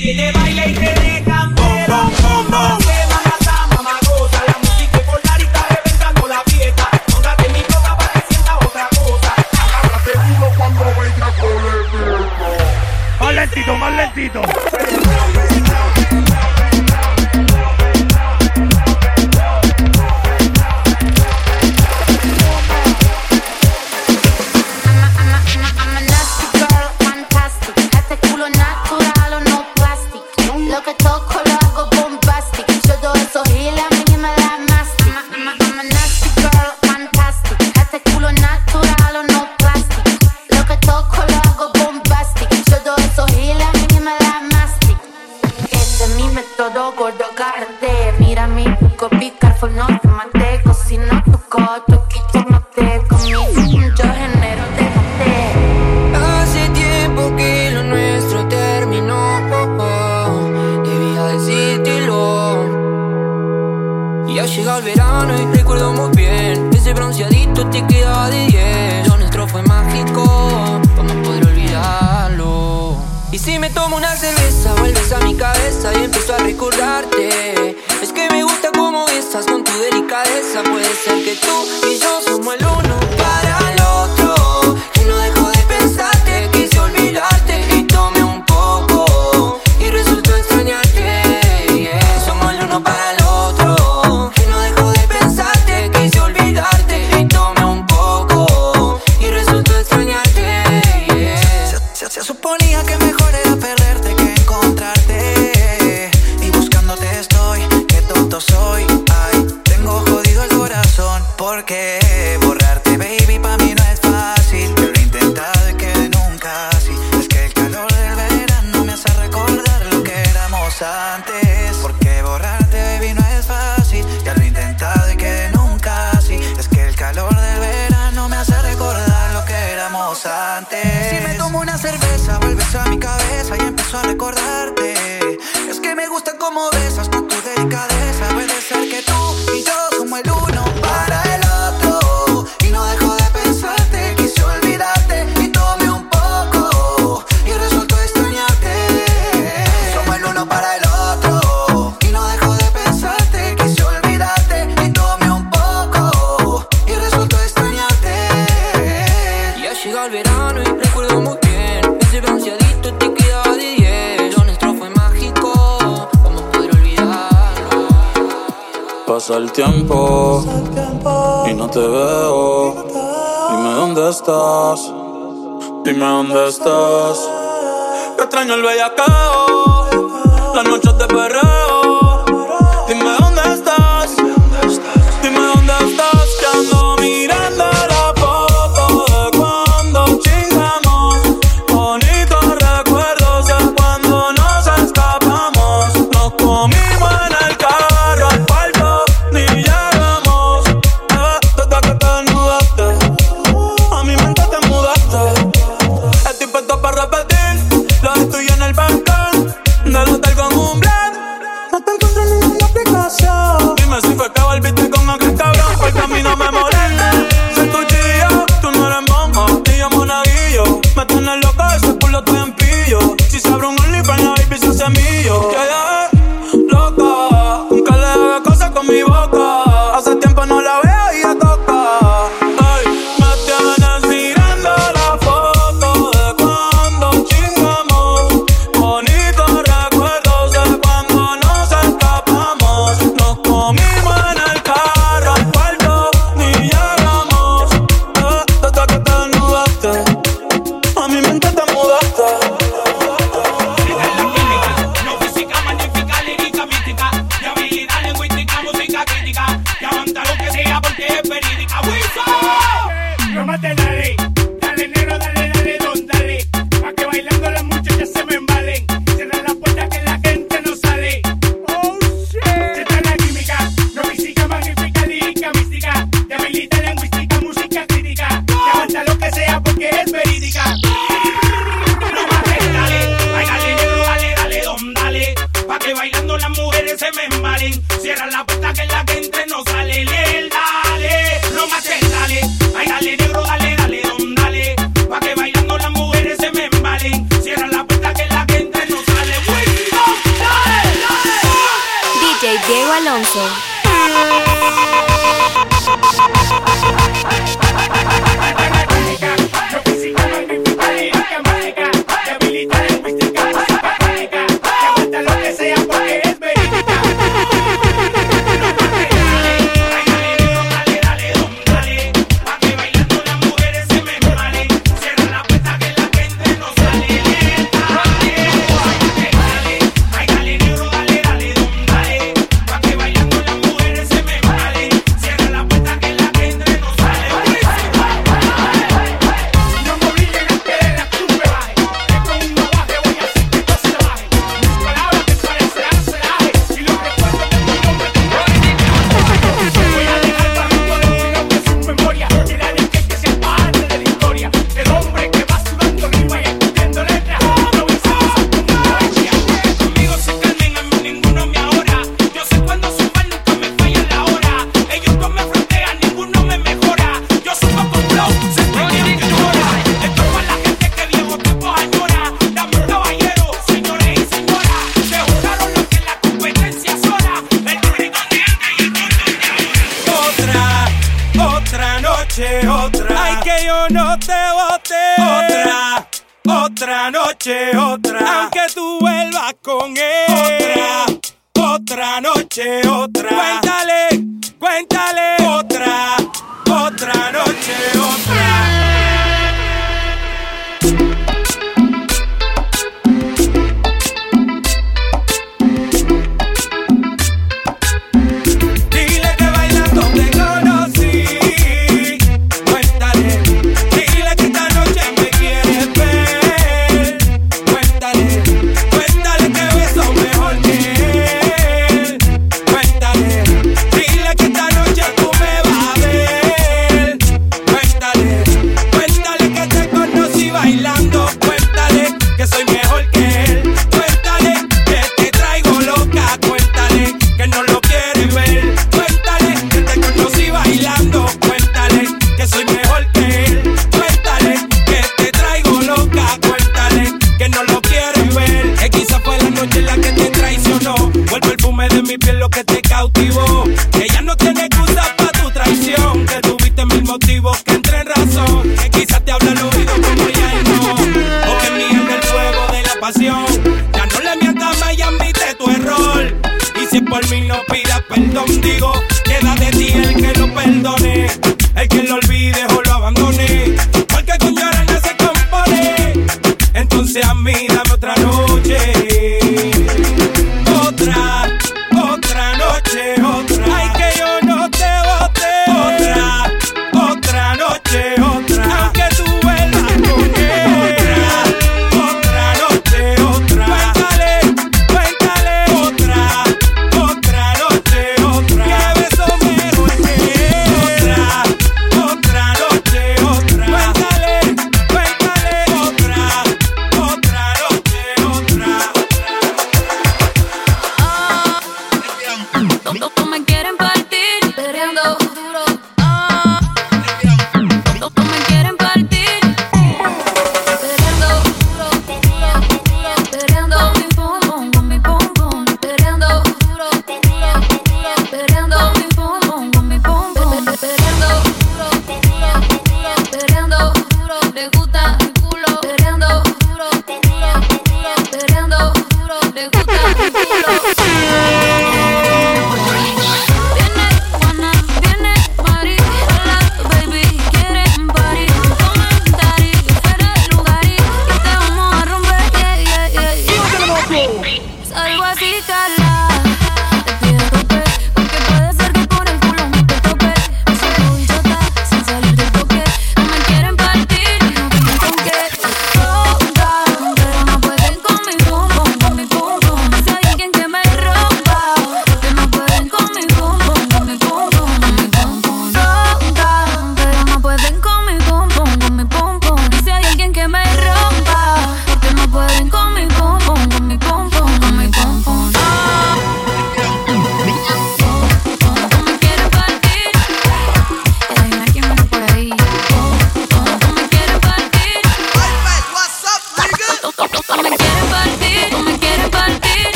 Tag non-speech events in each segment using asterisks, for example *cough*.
que te baile. cabeza y empiezo a recordarte Pasa el tiempo y no te veo. Dime dónde estás. Dime dónde estás. Te extraño el bellacao. Las noches de perreo.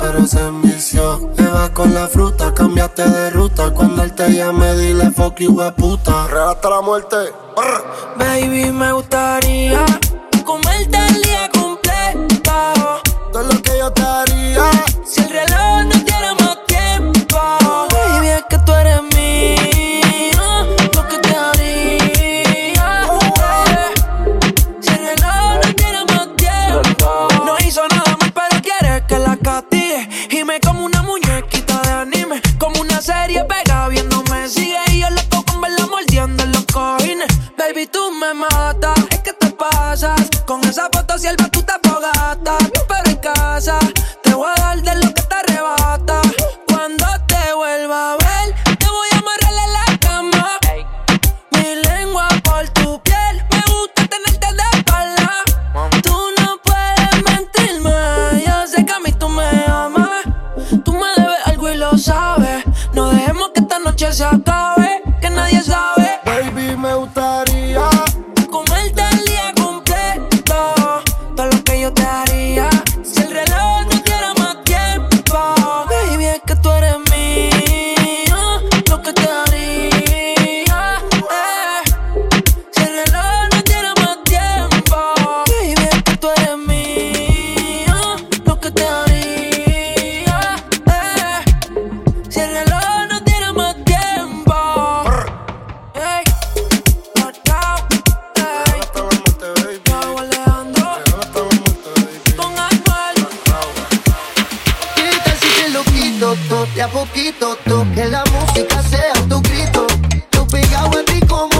Pero se envició. Te con la fruta, cambiaste de ruta. Cuando él te llame, dile fuck you, a puta. Real hasta la muerte. Baby, me gustaría comerte el es que te pasas. Con esa foto sierva tú te afogata. Pero en casa, te voy a dar de lo que te arrebata. Cuando te vuelva a ver, te voy a amarrar en la cama. Mi lengua por tu piel, me gusta tenerte de espalda. Tú no puedes mentirme, yo sé que a mí tú me amas. Tú me debes algo y lo sabes. No dejemos que esta noche se acabe. loquito, tú, de a poquito, tú. Que la música sea tu grito. Tú pegado en ti como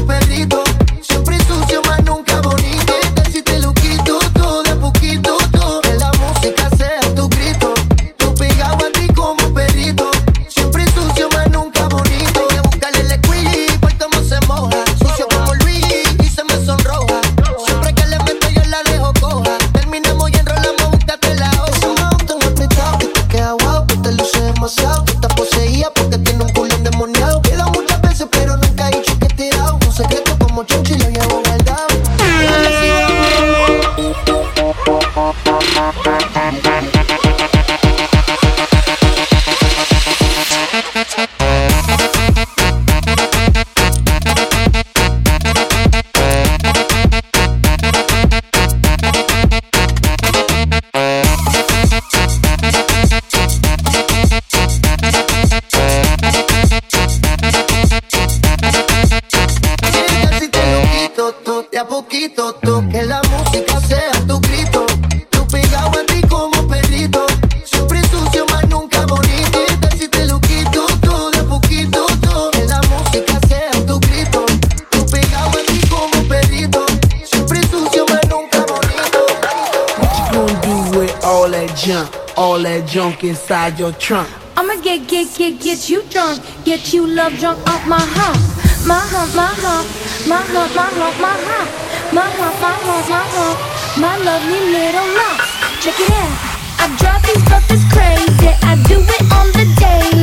trunk. I'ma get, get, get, get you drunk. Get you love drunk off my hump. My hump, my hump. My hump, my hump, my hump. My hump, my hump, my hump. My lovely little lump. Check it out. I drive these fuckers crazy. I do it on the daily.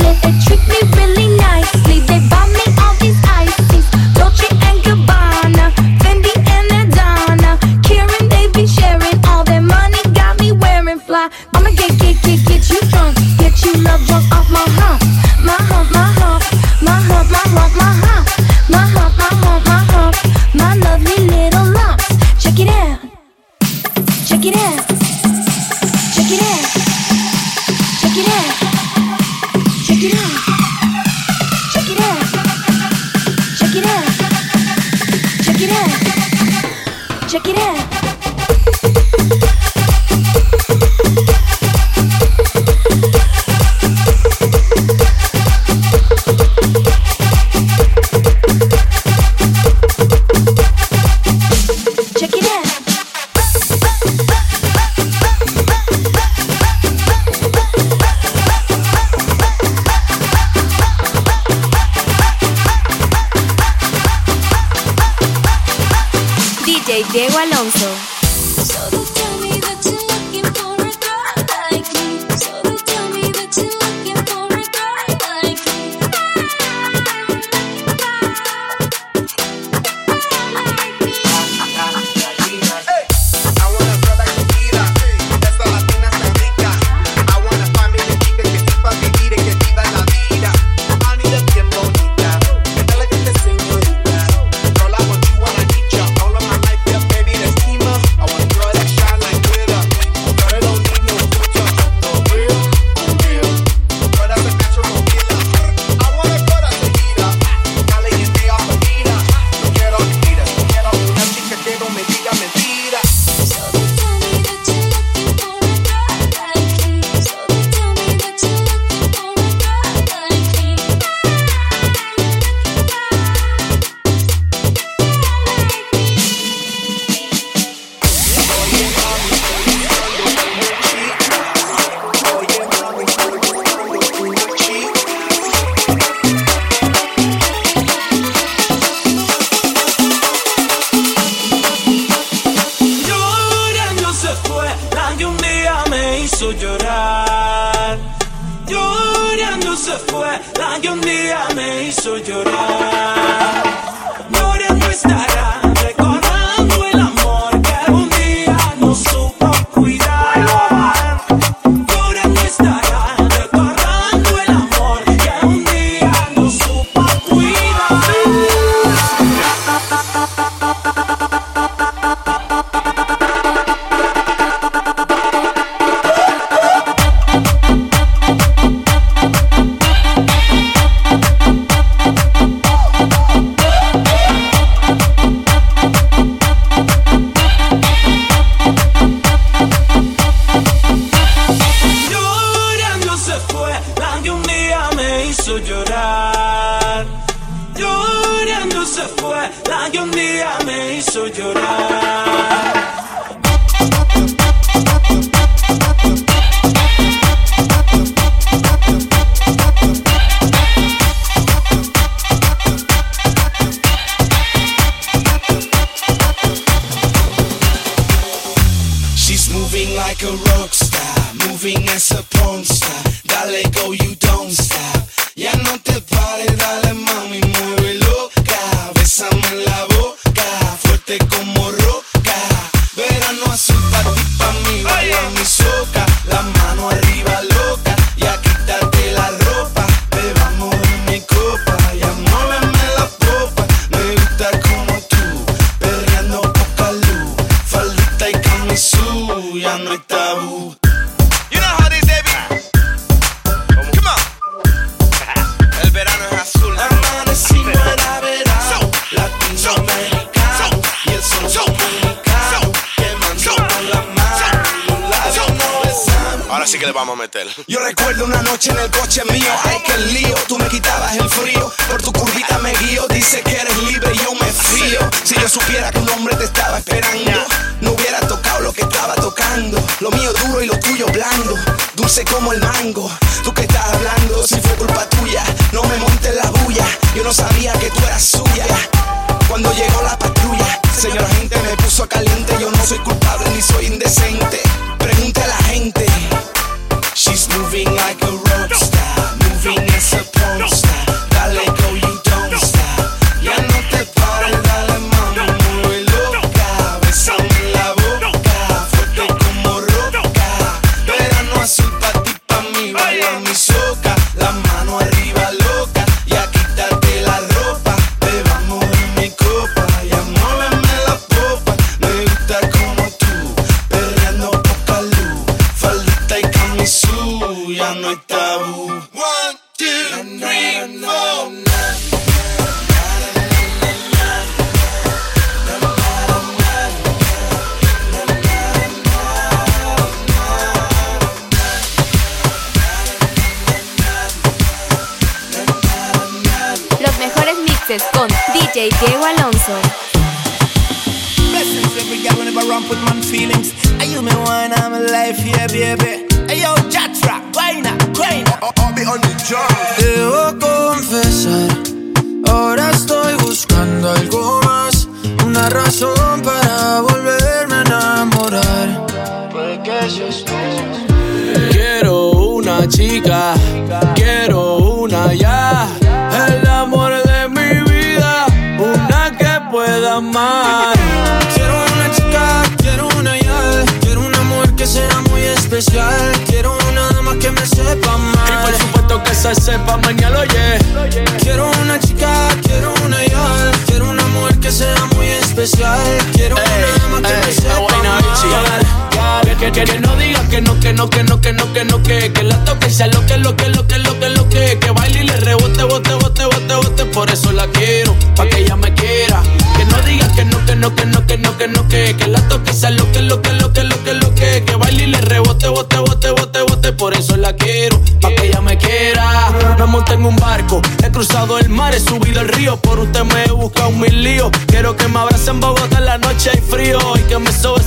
like a rock star, moving as a porn star. Daleko, you vamos a meter. Yo recuerdo una noche en el coche mío, ay que lío, tú me quitabas el frío, por tu curvita me guío, dice que eres libre y yo me frío. Si yo supiera que un hombre te estaba esperando, no hubiera tocado lo que estaba tocando, lo mío duro y lo tuyo blando, dulce como el mango. Tú que estás hablando, si fue culpa tuya, no me montes la bulla, yo no sabía que tú eras suya. Cuando llegó la patrulla, señora gente me puso a caliente, yo no soy culpable ni soy indecente. Moving like a rock star, moving as a punk.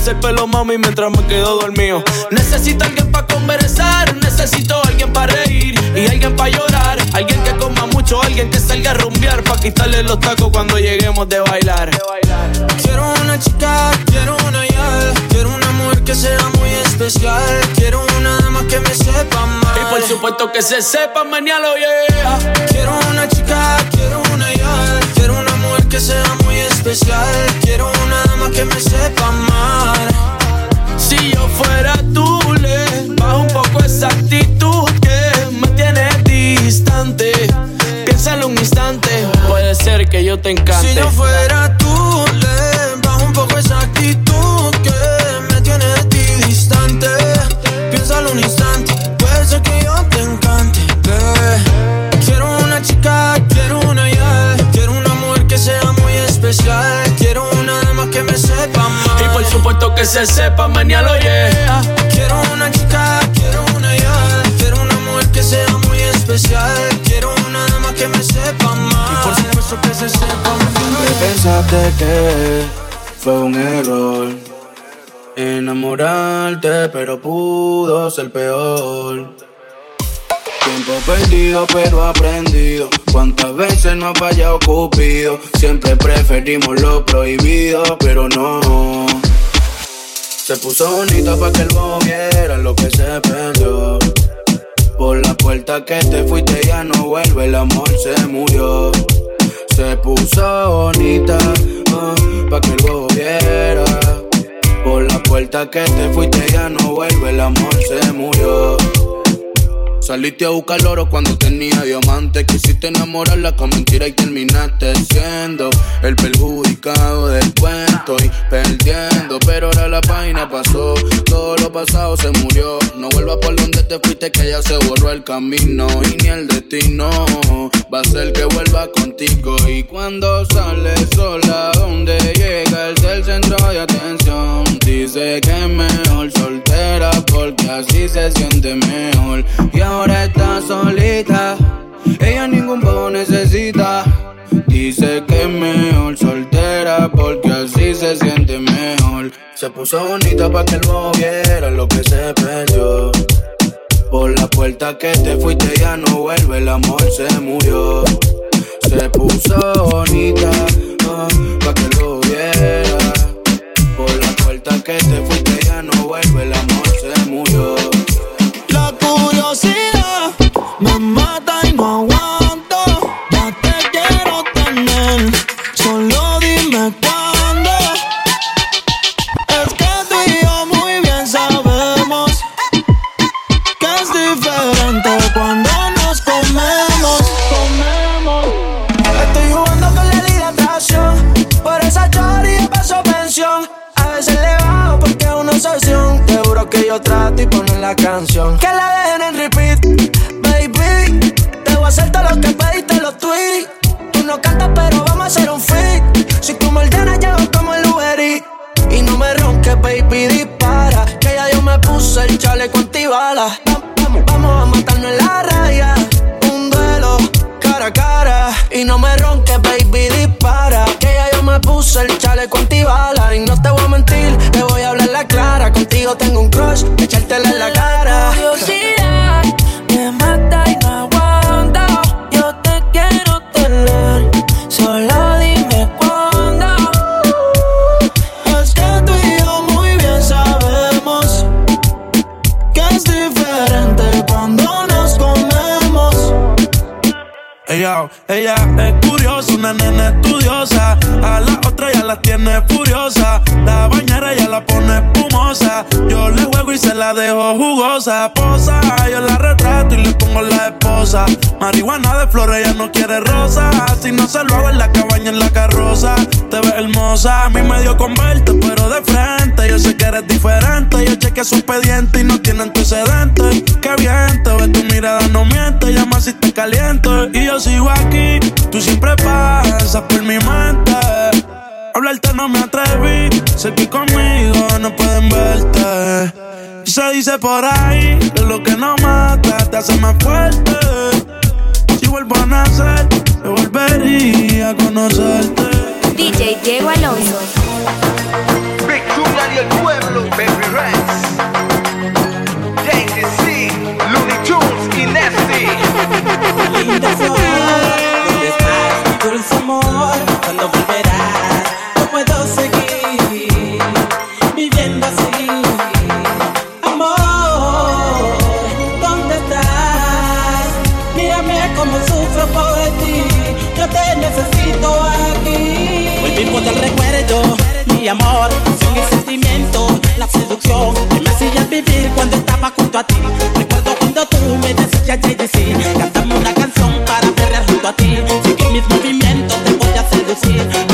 Ese pelo, mami, mientras me quedo dormido. Necesito alguien para conversar, necesito alguien para reír y alguien para llorar. Alguien que coma mucho, alguien que salga a rumbear, pa' quitarle los tacos cuando lleguemos de bailar. Quiero una chica, quiero una ya. Quiero una mujer que sea muy especial. Quiero una dama que me sepa mal. Y por supuesto que se sepa mañana, yeah. Quiero una chica, quiero una ya. Quiero una mujer que sea muy especial. Quiero una que me sepa mal. Si yo fuera tú, le bajo un poco esa actitud que me tiene distante. Piénsalo un instante, puede ser que yo te encante. Si yo fuera tú, le por supuesto que se sepa mañana, yeah. Quiero una chica, quiero una ya. Quiero una mujer que sea muy especial. Quiero una dama que me sepa mal. Y por supuesto que se sepa pensaste que fue un error enamorarte, pero pudo ser peor. Tiempo perdido, pero aprendido. Cuántas veces no ha fallado Cupido. Siempre preferimos lo prohibido, pero no. Se puso bonita para que el bobo viera lo que se perdió. Por la puerta que te fuiste ya no vuelve, el amor se murió. Se puso bonita para que el bobo viera. Por la puerta que te fuiste ya no vuelve, el amor se murió. Saliste a buscar oro cuando tenía diamantes. Quisiste enamorarla con mentira y terminaste siendo el perjudicado del cuento y perdiendo. Pero ahora la página pasó, todo lo pasado se murió. No vuelvas por donde te fuiste, que ya se borró el camino y ni el destino va a ser que vuelva contigo. Y cuando sale sola, donde llega el del centro de atención, dice que es mejor soltera porque así se siente mejor. Y ahora está solita, ella ningún bobo necesita. Dice que es mejor soltera porque así se siente mejor. Se puso bonita para que el bobo viera lo que se perdió. Por la puerta que te fuiste ya no vuelve, el amor se murió. Se puso bonita ah, pa' que lo viera. Por la puerta que te fuiste amor trato y poner la canción. Que la dejen en repeat, baby. Te voy a hacer todo lo que pediste los tweets. Tú no cantas, pero vamos a hacer un fit. Si tú me ordenas, llego como el Uber. Y no me ronques, baby, dispara. Que ya yo me puse el chaleco antibala. Vamos, vamos a matarnos en la raya. Un duelo cara a cara. Y no me ronques, baby, dispara. Que ya yo me puse el chaleco antibala. Y no te voy a mentir, te voy a hablar la clara. Contigo tengo un crush, echártela en la cara. curiosidad me mata y no aguanto. Yo te quiero tener, solo dime cuándo. Es que tú y yo muy bien sabemos que es diferente cuando nos Ella, ella es curiosa, una nena estudiosa. A la otra ya la tiene furiosa. La bañera ya la pone Yo le juego y se la dejo jugosa. Posa, yo la retrato y le pongo la esposa. Marihuana de flores, ella no quiere rosa. Si no se lo hago en la cabaña, en la carroza. Te ves hermosa, a mí me dio con verte, pero de frente. Yo sé que eres diferente. Yo chequeé su expediente y no tiene antecedentes. Qué bien, te ves tu mirada, no miente. Llama si te caliente. Y yo sigo aquí, tú siempre pasas por mi mente. Hablarte no me atreví, sé que conmigo no pueden verte. Se dice por ahí que lo que no mata te hace más fuerte. Si vuelvo a nacer, te volvería a conocerte. DJ Diego Alonso. Big y el pueblo, Baby Rex. JTC, Looney Tunes y Nasty. Linda flor, ¿dónde estás? Mi dulce amor, ¿cuándo volverás? Mírame como sufro por ti. Yo te necesito aquí. Hoy vivo del recuerdo, mi amor, sin el sentimiento, la seducción que me hacía vivir cuando estaba junto a ti. Recuerdo cuando tú me decías JDC, cantame una canción para perrear junto a ti. Sigue mis movimientos, te voy a seducir.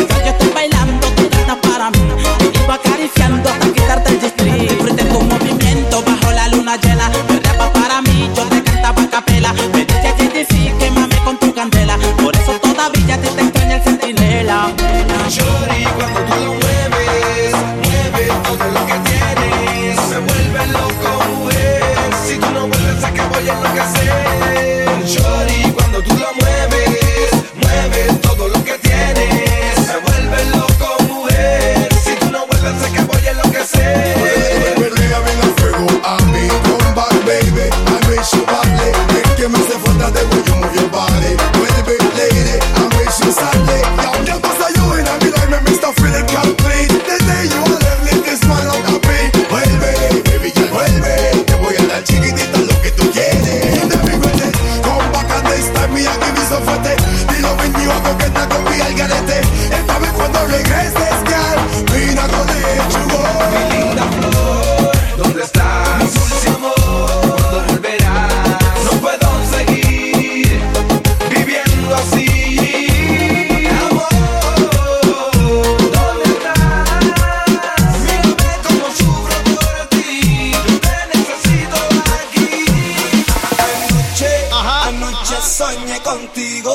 Soñé contigo.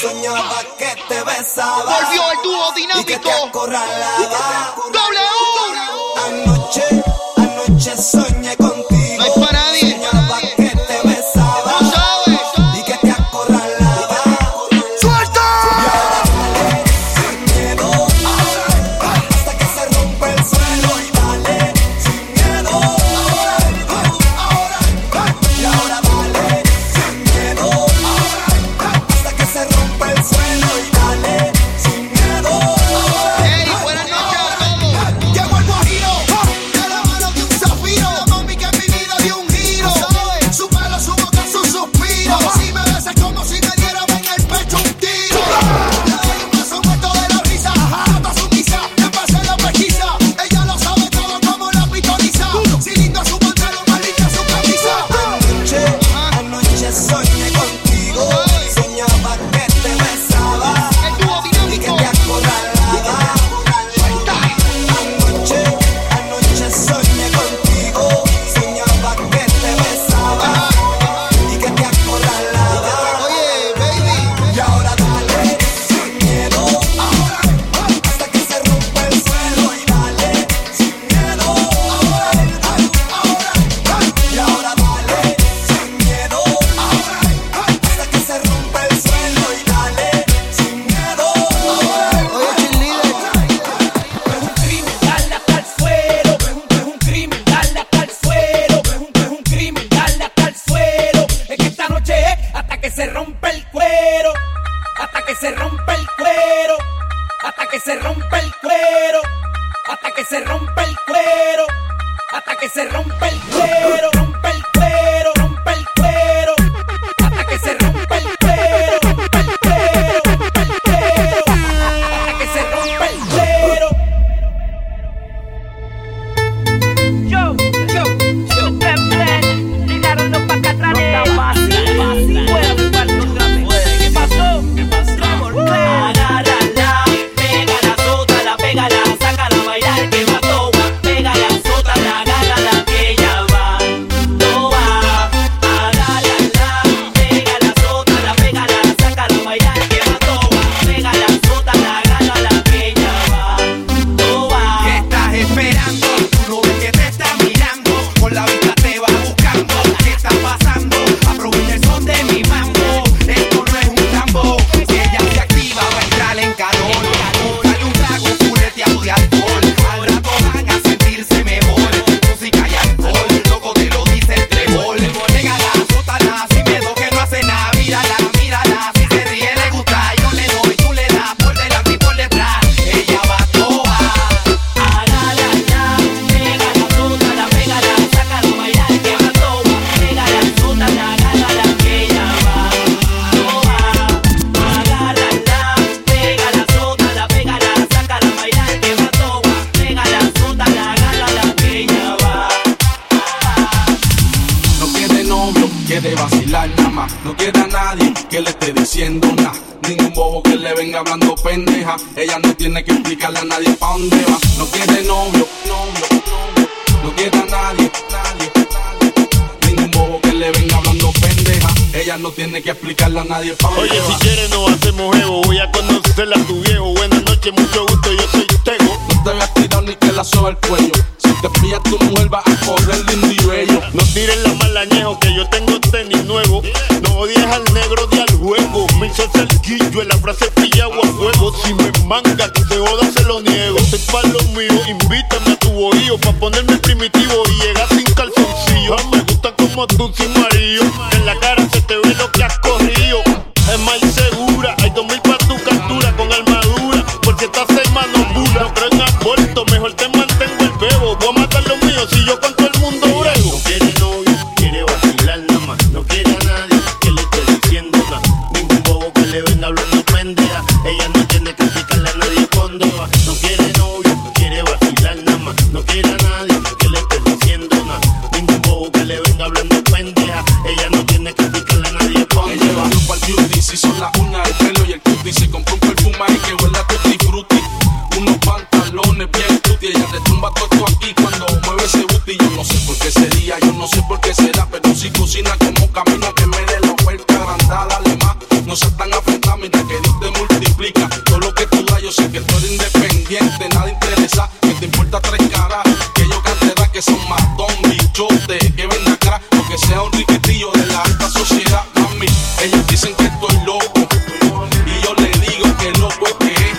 Soñaba que te besaba. Volvió el dúo Y que te dinámico. acorralaba. Doble Anoche, anoche soñé contigo. se rompa el cuero, hasta que se rompa el cuero, hasta que se rompa el cuero, hasta que se rompa el cuero, Ella no tiene que explicarle a nadie pa' dónde va. No quiere novio, novio, novio. No quiere a nadie, nadie, nadie. Ningún bobo que le venga hablando pendeja. Ella no tiene que explicarle a nadie pa' dónde Oye, va. si quieres nos hacemos ego. Voy a conocerla a tu viejo. Buenas noches, mucho gusto, yo soy Tego. No te veas tirado ni que la soba el cuello. Te pilla tu mujer va a correr lindo y bello. No tires la malañejo que yo tengo tenis nuevo. No odies al negro de al juego. Me hizo cerquillo en la frase pillado a fuego. Si me manga que te joda se lo niego. Soy pa' lo mío, invítame a tu bohío. Pa' ponerme primitivo y llegar sin calzoncillo. Ah, Me gusta como tú sin marido. En la importa tres caras. Que yo cantera que son matón, bichote, que ven acá. Porque sea un riquitillo de la alta sociedad, mami. Ellos dicen que estoy loco. Y yo le digo que loco es que es.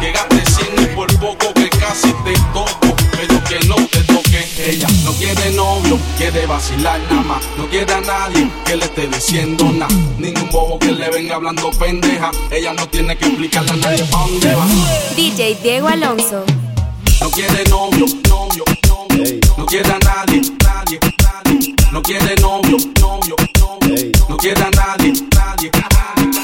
Que gaste 100 y por poco que casi te toco. Pero que no te toque. Ella no quiere novio, quiere vacilar nada más. No quiere a nadie que le esté diciendo nada. Ningún bobo que le venga hablando pendeja. Ella no tiene que explicarle a nadie pa' dónde va. *laughs* DJ Diego Alonso. No quiere novio, novio, novio. No quiere a nadie, nadie, nadie. No quiere novio, novio, novio. No quiere a nadie, nadie, nadie.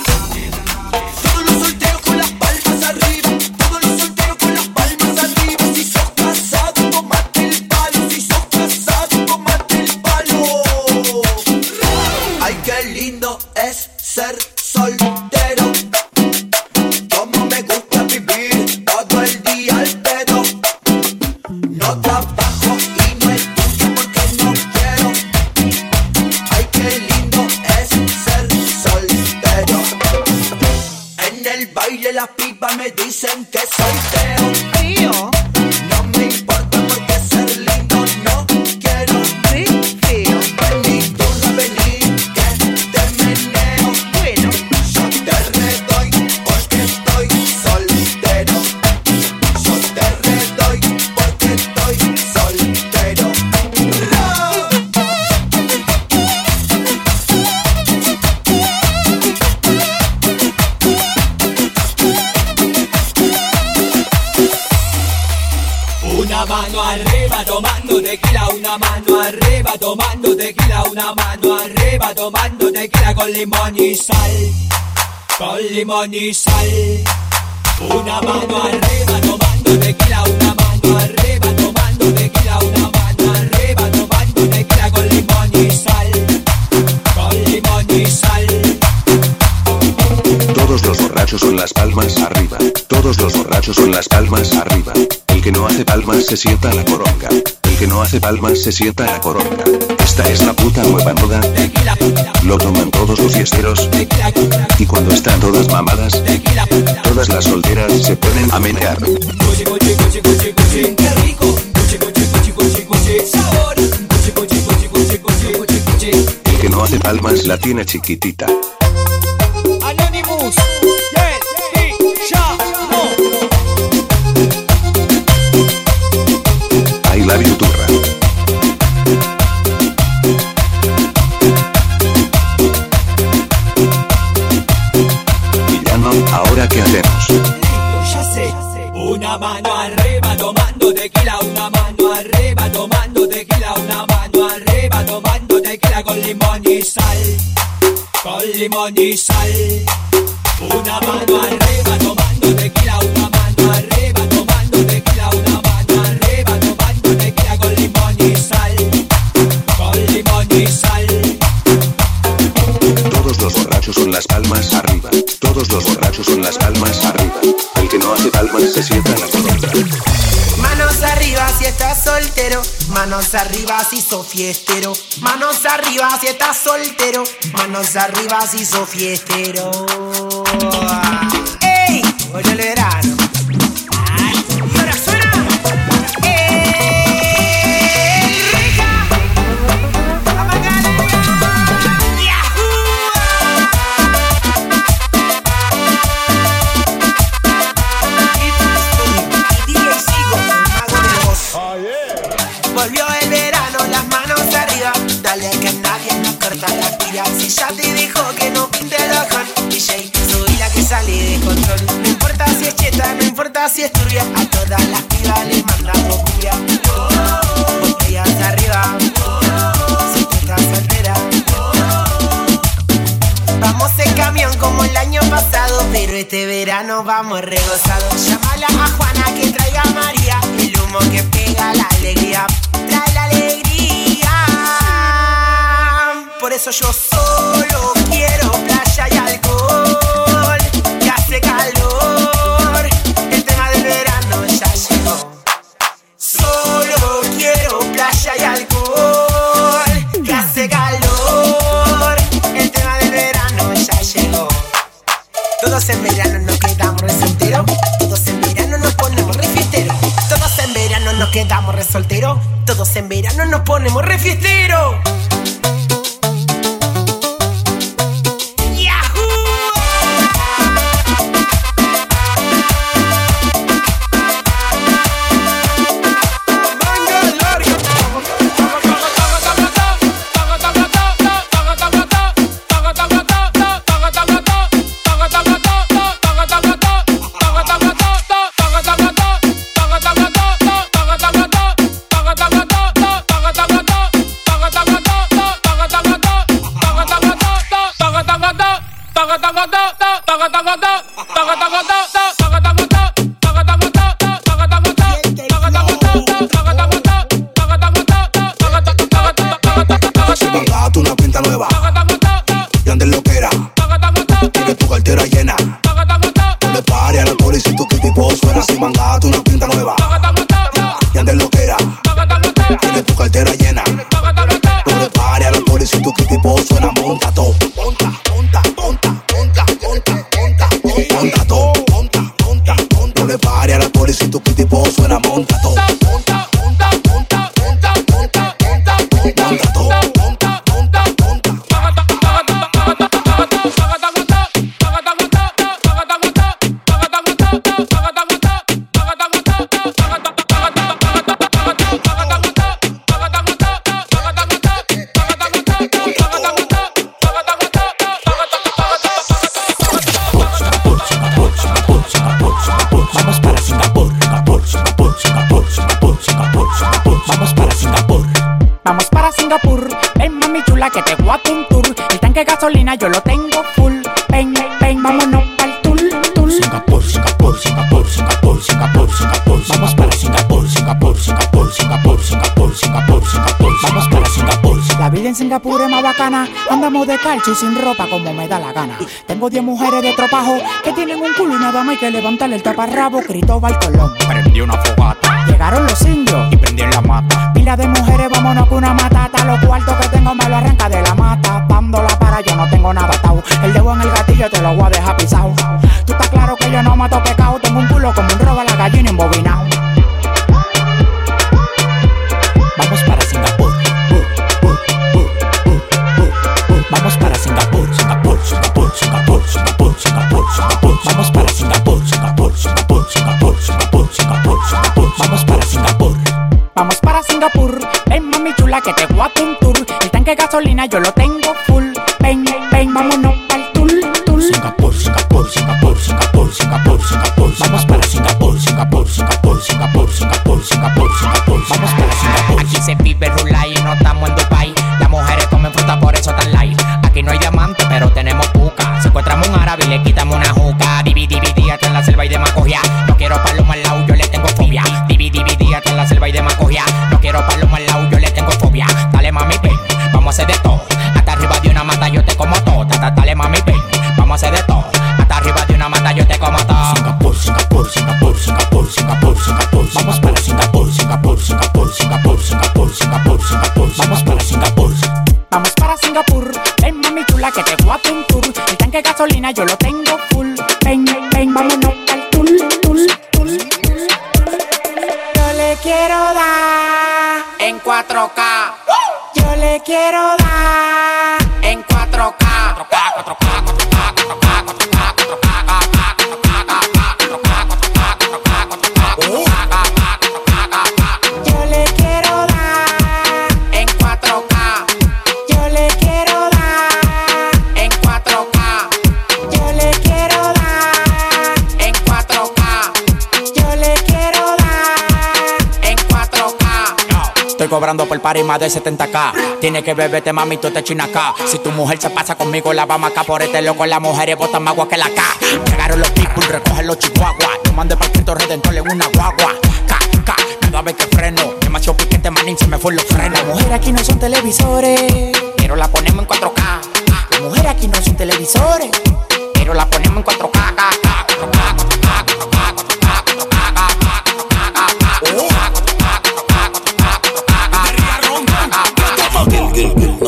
Tomando tequila con limón y sal, con limón y sal. Una mano arriba tomando tequila, una mano arriba tomando tequila, una mano arriba tomando tequila con limón y sal, con limón y sal. Todos los borrachos con las palmas arriba. Todos los borrachos con las palmas arriba. El que no hace palmas se sienta la coronga. El que no hace palmas se sienta la coronga. Esta es la puta nueva moda. Lo toman todos los fiesteros. Y cuando están todas mamadas, todas las solteras se ponen a menear. El que no hace palmas la tiene chiquitita. You turra. Villano, ¿ahora qué hacemos? Ya sé. Una mano arriba tomando tequila, una mano arriba tomando tequila, una mano arriba tomando tequila con limón y sal, con limón y sal. Una mano arriba las palmas arriba. Todos los borrachos con las palmas arriba. El que no hace palmas se sienta en la columna. Manos arriba si estás soltero, manos arriba si sos fiestero, manos arriba si estás soltero, manos arriba si sos fiestero. ¡Ey! El verano. nos vamos a regocijar. 大哥大大哥大哥大 y sin ropa como me da la gana. Tengo 10 mujeres de tropajo que tienen un culo y nada más hay que levantarle el taparrabo. Cristóbal Colón. Prendí una fogata. Llegaron los indios y prendí en la mata. yo lo Estoy cobrando por party más de 70k. Tiene que beberte, mami, tú te china acá. Si tu mujer se pasa conmigo, la vamos acá por este loco. Las mujeres botan más agua que la K. Llegaron los people, recogen los chihuahuas. Yo mandé para Cristo Redentor en una guagua. K, K, cada vez que freno. Demasiado piquete, manín, se me fue los frenos. Las mujeres aquí no son televisores, Pero la ponemos en 4K. las mujeres aquí no son televisores. Pero la ponemos en 4K. K, K, 4K,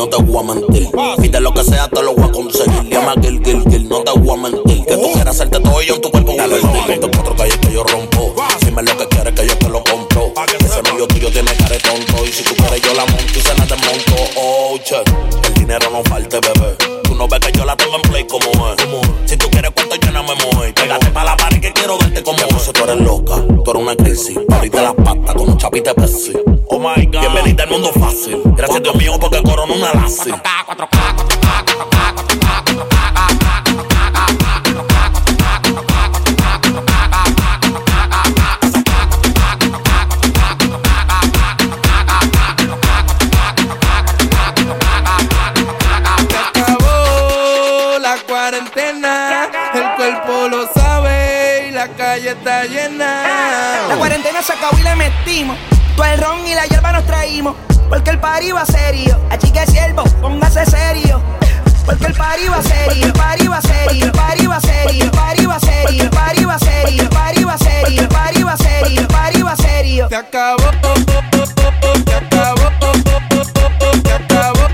no te voy a mentir. Pide lo que sea, te lo voy a conseguir. Llama Gil, Gil, Gil, no te voy a mentir. Que tú quieras hacerte todo yo en tu cuerpo invertir. Ponte cuatro calles que yo rompo. Dime lo que quieres que yo te lo compro. Ese novio tuyo tiene cara tonto. Y si tú quieres, yo la monto y se la desmonto. Oh, che, el dinero no falte, bebé. Tú no ves que yo la tengo en play como es. Si tú quieres cuánto yo no me muevo. Pégate pa' la pared que quiero verte como es. Tú eres loca, tú eres una crisis. Ahorita las patas con un chapite Pepsi. Oh my God. Bienvenida al mundo fácil. Gracias Dios mío porque corona una lazi. acabó la cuarentena, el cuerpo lo sabe y la calle está llena. La cuarentena se acabó y le metimos. El ron y la hierba nos traímos. Porque el party va serio. Achique siervo, póngase serio. Porque el party va serio. El party va serio. El party va serio. El party va serio. El party va serio. El party va serio. El party va serio. El party va serio. Se acabó. Se acabó. Se acabó. Se acabó.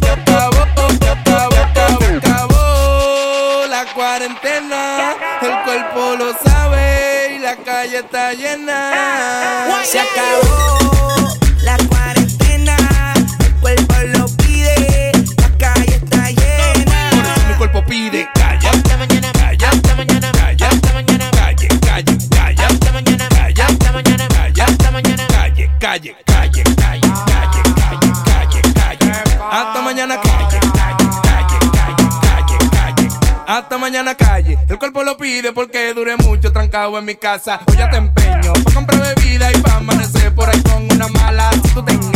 Se acabó. Acabó. Acabó la cuarentena. El cuerpo lo sabe y la calle está llena. Se acabó la cuarentena. El cuerpo lo pide. La calle está llena. Por eso mi cuerpo pide calla. Hasta mañana. Calla. Hasta mañana. Calla. Hasta mañana. Calle, calle, calla. Hasta mañana. Calla. Hasta mañana. Calla. Hasta mañana. Calle, calle, calle, calle, calle, calle, calle, calle. Hasta mañana calle. Calle, calle, calle, calle, calle. Hasta mañana calle. El cuerpo lo pide porque dure mucho trancado en mi casa. Hoy ya te empeño pa' comprar bebida y pa' amanecer por ahí con una mala. Si tú ten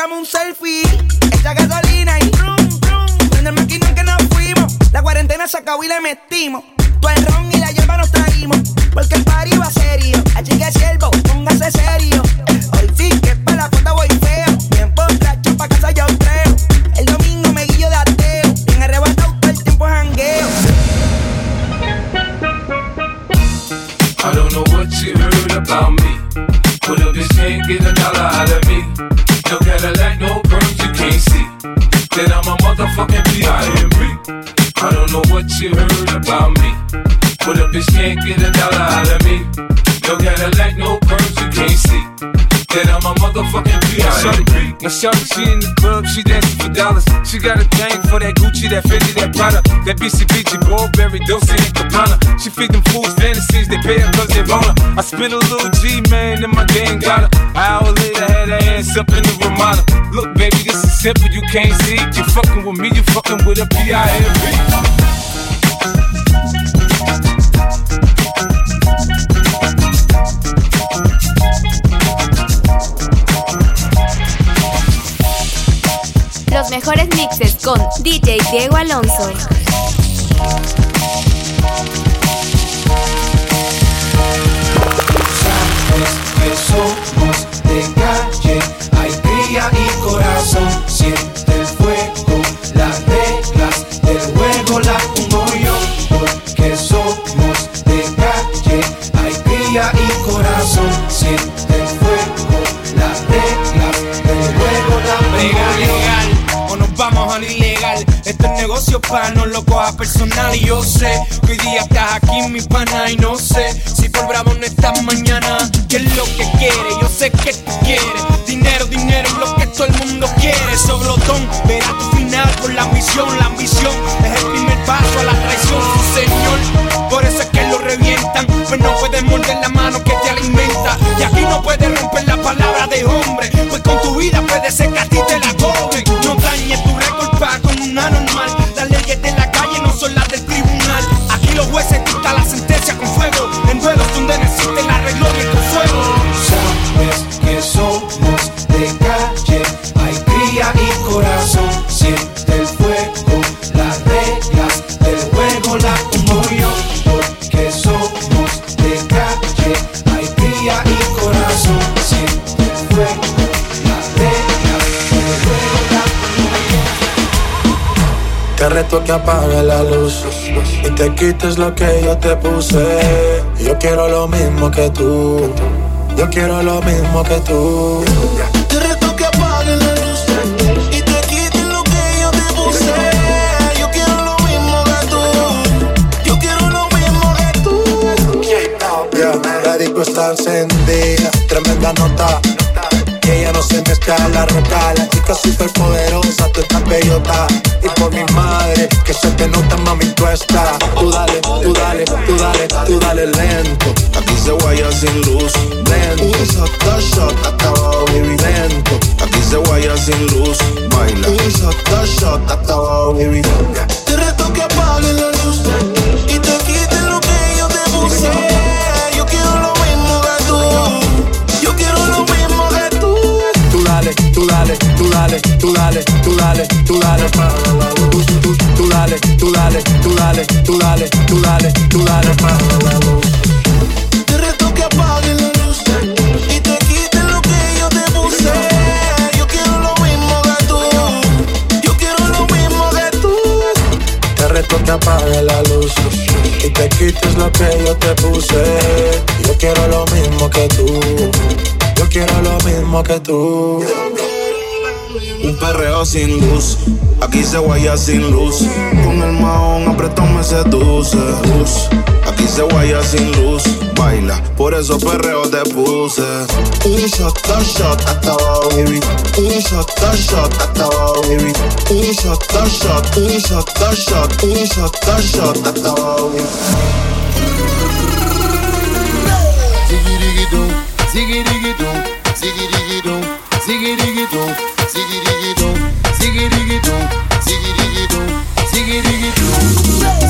tirame un selfie. Echa gasolina y brum, brum. Prende el maquinón que nos fuimos. La cuarentena se acabó y le metimos. She got a thing for that Gucci, that Fendi, that Prada, that BCBG, Burberry, Dolce and Gabbana. She feed them fools fantasies, they pay her cause they want her. I spent a little G, man, and my gang got her. An hour later, had her ass up in the Ramada. Look, baby, this is simple, you can't see. You fucking with me, you fucking with a P.I.M.B. mejores mixes con DJ Diego Alonso. Pa' no lo cojas personal. Y yo sé que hoy día estás aquí, mi pana. Y no sé si por bravo no estás mañana. ¿Qué es lo que quieres? Yo sé que tú quieres. Dinero, dinero es lo que todo el mundo quiere. Soblotón, verá tu final con la ambición. La ambición es el primer paso a la traición, señor. Por eso es que lo revientan. Pues no puedes morder la mano que te alimenta. Y aquí no puedes romper la palabra de hombre. Pues con tu vida puede ser que a ti te la Te reto que apague la luz y te quites lo que yo te puse. Yo quiero lo mismo que tú. Yo quiero lo mismo que tú. Te reto que apagues la luz y te quites lo que yo te puse. Yo quiero lo mismo que tú. Yo quiero lo mismo que tú. Yeah, la disco está encendida, tremenda nota. No se mezcla la roca, la chica super poderosa, tú estás bellota. Y por mi madre, que se te nota, mami, tú estás. Tú dale, tú dale, tú dale, tú dale lento. Aquí se guaya sin luz. Lento. dos shot, hasta abajo, baby. Lento. Aquí se guaya sin luz. Baila. Un shot, abajo, baby. Te reto que apagues la luz dale, tú dale, tú dale, tú dale, tú dale, tú dale, tú, tú, tú dale, tú dale, tú dale, tú dale, tú dale, tú dale, Te reto que apagues la luz y te quites lo que yo te puse. Yo quiero lo mismo que tú. Yo quiero lo mismo que tú. Te reto que apague la luz y te quites lo que yo te puse. Yo quiero lo mismo que tú. Yo quiero lo mismo que tú. Un perreo sin luz, aquí se guaya sin luz. Con el mahón apretón me seduce. Luz, aquí se guaya sin luz. Baila, por eso perreo te puse. Un shot, dos shot, hasta abajo, baby. Un shot, dos shot, hasta abajo, baby. Un shot, shot, un shot, dos shot, un shot, shot, hasta abajo, baby. ziggy diggy doo, ziggy diggy doo, ziggy diggy doo, ziggy diggy doo, ziggy diggy doo.